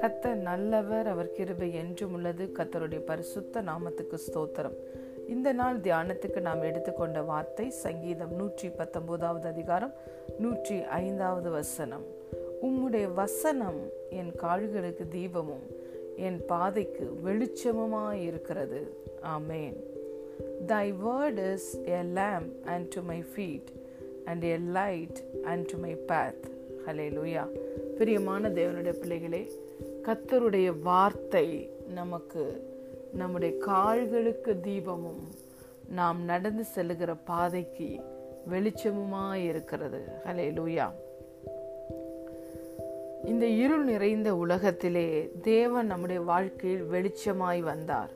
கத்தர் நல்லவர் அவர் கிருபை என்றும் உள்ளது. கத்தருடைய பரிசுத்த நாமத்துக்கு ஸ்தோத்திரம். இந்த நாள் தியானத்துக்கு நாம் எடுத்துக்கொண்ட வார்த்தை சங்கீதம் நூற்றி பத்தொன்பதாவது அதிகாரம் நூற்றி ஐந்தாவது வசனம். உம்முடைய வசனம் என் கால்களுக்கு தீபமும் என் பாதைக்கு வெளிச்சமுமாய் இருக்கிறது. ஆமேன். Thy word is a lamp unto my feet and a light and to my path hallelujah பிரியமான தேவனுடைய பிள்ளைகளே கத்தருடைய வார்த்தை நமக்கு நம்முடைய கால்களுக்கு தீபமும் நாம் நடந்து செல்லுகிற பாதைக்கு வெளிச்சமுமாக இருக்கிறது. ஹலே லூயா இந்த இருள் நிறைந்த உலகத்திலே தேவன் நம்முடைய வாழ்க்கையில் வெளிச்சமாய் வந்தார்.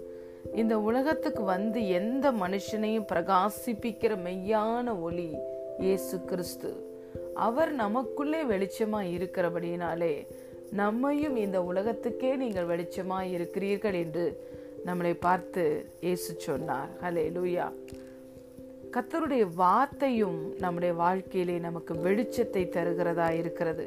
இந்த உலகத்துக்கு வந்து எந்த மனுஷனையும் பிரகாசிப்பிக்கிற மெய்யான ஒளி இயேசு கிறிஸ்து. அவர் நமக்குள்ளே வெளிச்சமாய் இருக்கிறபடியினாலே நம்மையும் இந்த உலகத்துக்கே நீங்கள் வெளிச்சமாய் இருக்கிறீர்கள் என்று நம்மளை பார்த்து இயேசு சொன்னார். ஹலே லூயா கத்தருடைய வார்த்தையும் நம்முடைய வாழ்க்கையிலே நமக்கு வெளிச்சத்தை தருகிறதா இருக்கிறது.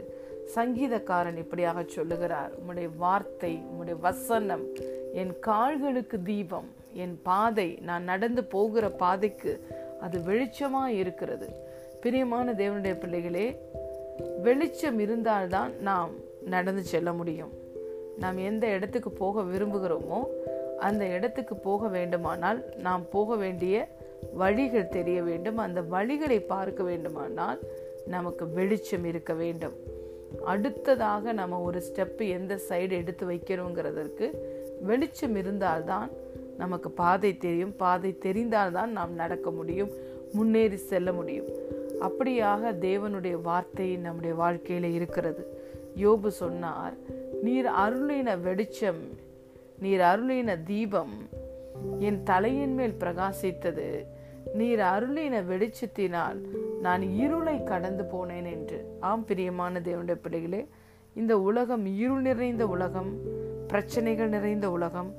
சங்கீதக்காரன் இப்படியாக சொல்லுகிறார். உம்முடைய வார்த்தை உம்முடைய வசனம் என் கால்களுக்கு தீபம் என் பாதை நான் நடந்து போகிற பாதைக்கு அது வெளிச்சமா இருக்கிறது. பிரியமான தேவனுடைய பிள்ளைகளே வெளிச்சம் இருந்தால்தான் நாம் நடந்து செல்ல முடியும். நாம் எந்த இடத்துக்கு போக விரும்புகிறோமோ அந்த இடத்துக்கு போக வேண்டுமானால் நாம் போக வேண்டிய வழிகள் தெரிய வேண்டும். அந்த வழிகளை பார்க்க வேண்டுமானால் நமக்கு வெளிச்சம் இருக்க வேண்டும். அடுத்ததாக நம்ம ஒரு ஸ்டெப்பு எந்த சைடு எடுத்து வைக்கிறோங்கிறதற்கு வெளிச்சம் இருந்தால்தான் நமக்கு பாதை தெரியும். பாதை தெரிந்தால்தான் நாம் நடக்க முடியும் முன்னேறி செல்ல முடியும். அப்படியாக தேவனுடைய வார்த்தை நம்முடைய வாழ்க்கையில் இருக்கிறது. யோபு சொன்னார் நீர் அருளின வெளிச்சம் நீர் அருளின தீபம் என் தலையின் மேல் பிரகாசித்தது. நீர் அருளின வெளிச்சத்தினால் நான் இருளை கடந்து போனேன் என்று. ஆம் பிரியமான தேவனுடைய பிள்ளைகளே இந்த உலகம் இருள் நிறைந்த உலகம் பிரச்சனைகள் நிறைந்த உலகம்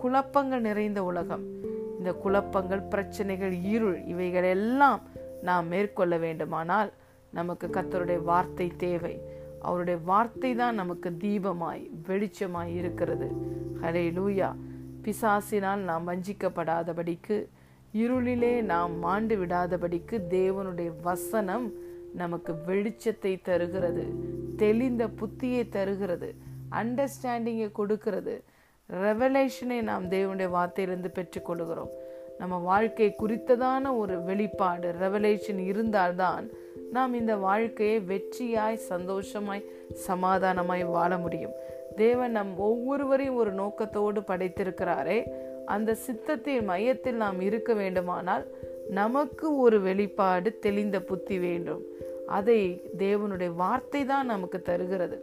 குழப்பங்கள் நிறைந்த உலகம். இந்த குழப்பங்கள் பிரச்சனைகள் இருள் இவைகள் எல்லாம் நாம் மேற்கொள்ள வேண்டுமானால் நமக்கு கத்தருடைய வார்த்தை தேவை. அவருடைய வார்த்தை தான் நமக்கு தீபமாய் வெளிச்சமாய் இருக்கிறது. ஹரே லூயா பிசாசினால் நாம் வஞ்சிக்கப்படாதபடிக்கு இருளிலே நாம் மாண்டு விடாதபடிக்கு தேவனுடைய வசனம் நமக்கு வெளிச்சத்தை தருகிறது. தெளிந்த புத்தியை தருகிறது. அண்டர்ஸ்டாண்டிங்கை கொடுக்கிறது. ரெவலேஷனை நாம் தேவனுடைய வார்த்தையிலிருந்து பெற்றுக்கொள்கிறோம். நம்ம வாழ்க்கை குறித்ததான ஒரு வெளிப்பாடு ரெவலேஷன் இருந்தால்தான் நாம் இந்த வாழ்க்கையை வெற்றியாய் சந்தோஷமாய் சமாதானமாய் வாழ முடியும். தேவன் நம் ஒவ்வொருவரையும் ஒரு நோக்கத்தோடு படைத்திருக்கிறாரே. அந்த சித்தத்தின் மையத்தில் நாம் இருக்க வேண்டுமானால் நமக்கு ஒரு வெளிப்பாடு தெளிந்த புத்தி வேண்டும். அதை தேவனுடைய வார்த்தை தான் நமக்கு தருகிறது.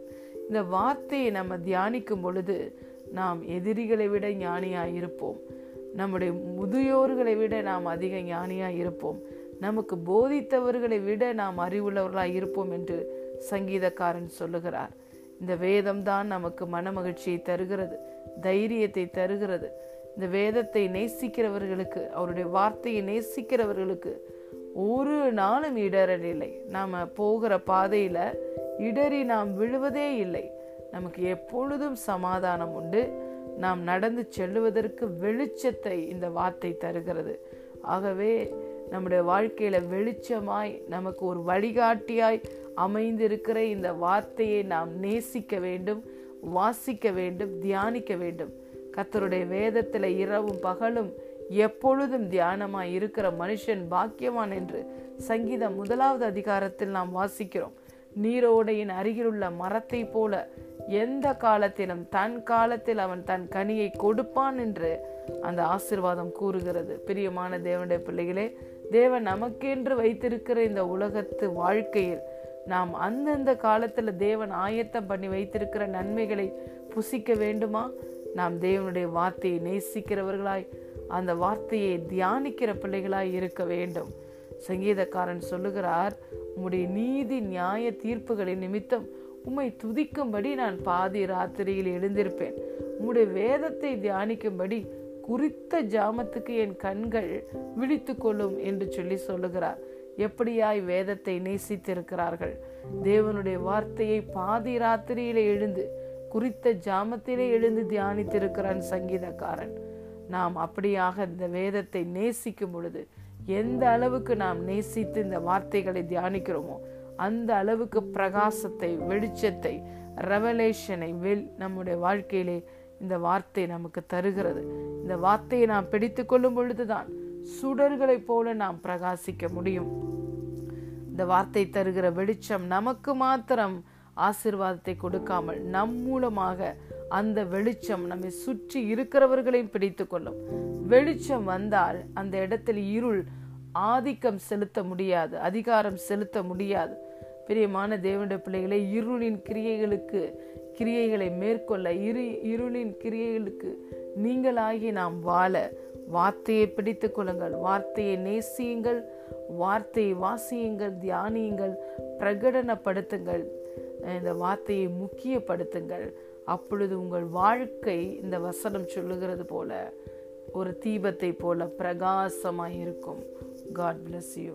இந்த வார்த்தையை நம்ம தியானிக்கும் பொழுது நாம் எதிரிகளை விட ஞானியாய் இருப்போம். நம்முடைய முதியோர்களை விட நாம் அதிக ஞானியாக இருப்போம். நமக்கு போதித்தவர்களை விட நாம் அறிவுள்ளவர்களாக இருப்போம் என்று சங்கீதக்காரன் சொல்லுகிறார். இந்த வேதம் தான் நமக்கு மனமகிழ்ச்சியை தருகிறது தைரியத்தை தருகிறது. இந்த வேதத்தை நேசிக்கிறவர்களுக்கு அவருடைய வார்த்தையை நேசிக்கிறவர்களுக்கு ஒரு நாளும் இடரல் இல்லை. நாம் போகிற பாதையில் இடறி நாம் விழுவதே இல்லை. நமக்கு எப்பொழுதும் சமாதானம் உண்டு. நாம் நடந்து செல்லுவதற்கு வெளிச்சத்தை இந்த வார்த்தை தருகிறது. ஆகவே நம்முடைய வாழ்க்கையில வெளிச்சமாய் நமக்கு ஒரு வழிகாட்டியாய் அமைந்திருக்கிற இந்த வார்த்தையை நாம் நேசிக்க வேண்டும் வாசிக்க வேண்டும் தியானிக்க வேண்டும். கத்தருடைய வேதத்தில் இரவும் பகலும் எப்பொழுதும் தியானமாய் இருக்கிற மனுஷன் பாக்கியவான் என்று சங்கீதம் முதலாவது அதிகாரத்தில் நாம் வாசிக்கிறோம். நீரோடையின் அருகிலுள்ள மரத்தை போல எந்த காலத்திலும் தன் காலத்தில் அவன் தன் கனியை கொடுப்பான் என்று அந்த ஆசிர்வாதம் கூறுகிறது. பிரியமான தேவனுடைய பிள்ளைகளே தேவன் நமக்கென்று வைத்திருக்கிற இந்த உலகத்து வாழ்க்கையில் நாம் அந்தந்த காலத்துல தேவன் ஆயத்தம் பண்ணி வைத்திருக்கிற நன்மைகளை புசிக்க வேண்டுமா? நாம் தேவனுடைய வார்த்தையை நேசிக்கிறவர்களாய் அந்த வார்த்தையை தியானிக்கிற பிள்ளைகளாய் இருக்க வேண்டும். சங்கீதக்காரன் சொல்லுகிறார் உம்முடைய நீதி நியாய தீர்ப்புகளின் நிமித்தம் உம்மை துதிக்கும்படி நான் பாதி ராத்திரியில் எழுந்திருப்பேன். உம்முடைய வேதத்தை தியானிக்கும்படி குறித்த ஜாமத்துக்கு என் கண்கள் விழித்து கொள்ளும் என்று சொல்லி சொல்லுகிறார். எப்படியாய் வேதத்தை நேசித்திருக்கிறார்கள்? தேவனுடைய வார்த்தையை பாதி ராத்திரியிலே எழுந்து குறித்த ஜாமத்திலே எழுந்து தியானித்திருக்கிறான் சங்கீதக்காரன். நாம் அப்படியாக இந்த வேதத்தை நேசிக்கும் பொழுது எந்த அளவுக்கு நாம் நேசித்து இந்த வார்த்தைகளை தியானிக்கிறோமோ அந்த அளவுக்கு பிரகாசத்தை வெளிச்சத்தை ரெவலேஷனை வெல் நம்முடைய வாழ்க்கையிலே இந்த வார்த்தை நமக்கு தருகிறது. இந்த வார்த்தையை நாம் பிடித்து கொள்ளும் பொழுதுதான் சுடர்களைப் போல நாம் பிரகாசிக்க முடியும். இந்த வார்த்தை தருகிற வெளிச்சம் நமக்கு மாத்திரம் ஆசிர்வாதத்தை கொடுக்காமல் நம் மூலமாக அந்த வெளிச்சம் நம்மை சுற்றி இருக்கிறவர்களையும் பிடித்து கொள்ளும். வெளிச்சம் வந்தால் அந்த இடத்தில் இருள் ஆதிக்கம் செலுத்த முடியாது அதிகாரம் செலுத்த முடியாது. பிரியமான தேவனுடைய பிள்ளைகளை இருளின் கிரியைகளுக்கு கிரியைகளை மேற்கொள்ள இரு இருளின் கிரியைகளுக்கு நீங்களாகி நாம் வாழ வார்த்தையை பிடித்து கொள்ளுங்கள். வார்த்தையை நேசியுங்கள் வார்த்தையை வாசியுங்கள் தியானியுங்கள் பிரகடனப்படுத்துங்கள். இந்த வார்த்தையை முக்கியப்படுத்துங்கள். அப்பொழுது உங்கள் வாழ்க்கை இந்த வசனம் சொல்லுகிறது போல ஒரு தீபத்தை போல பிரகாசமாய் இருக்கும் காட் பிளஸ் யூ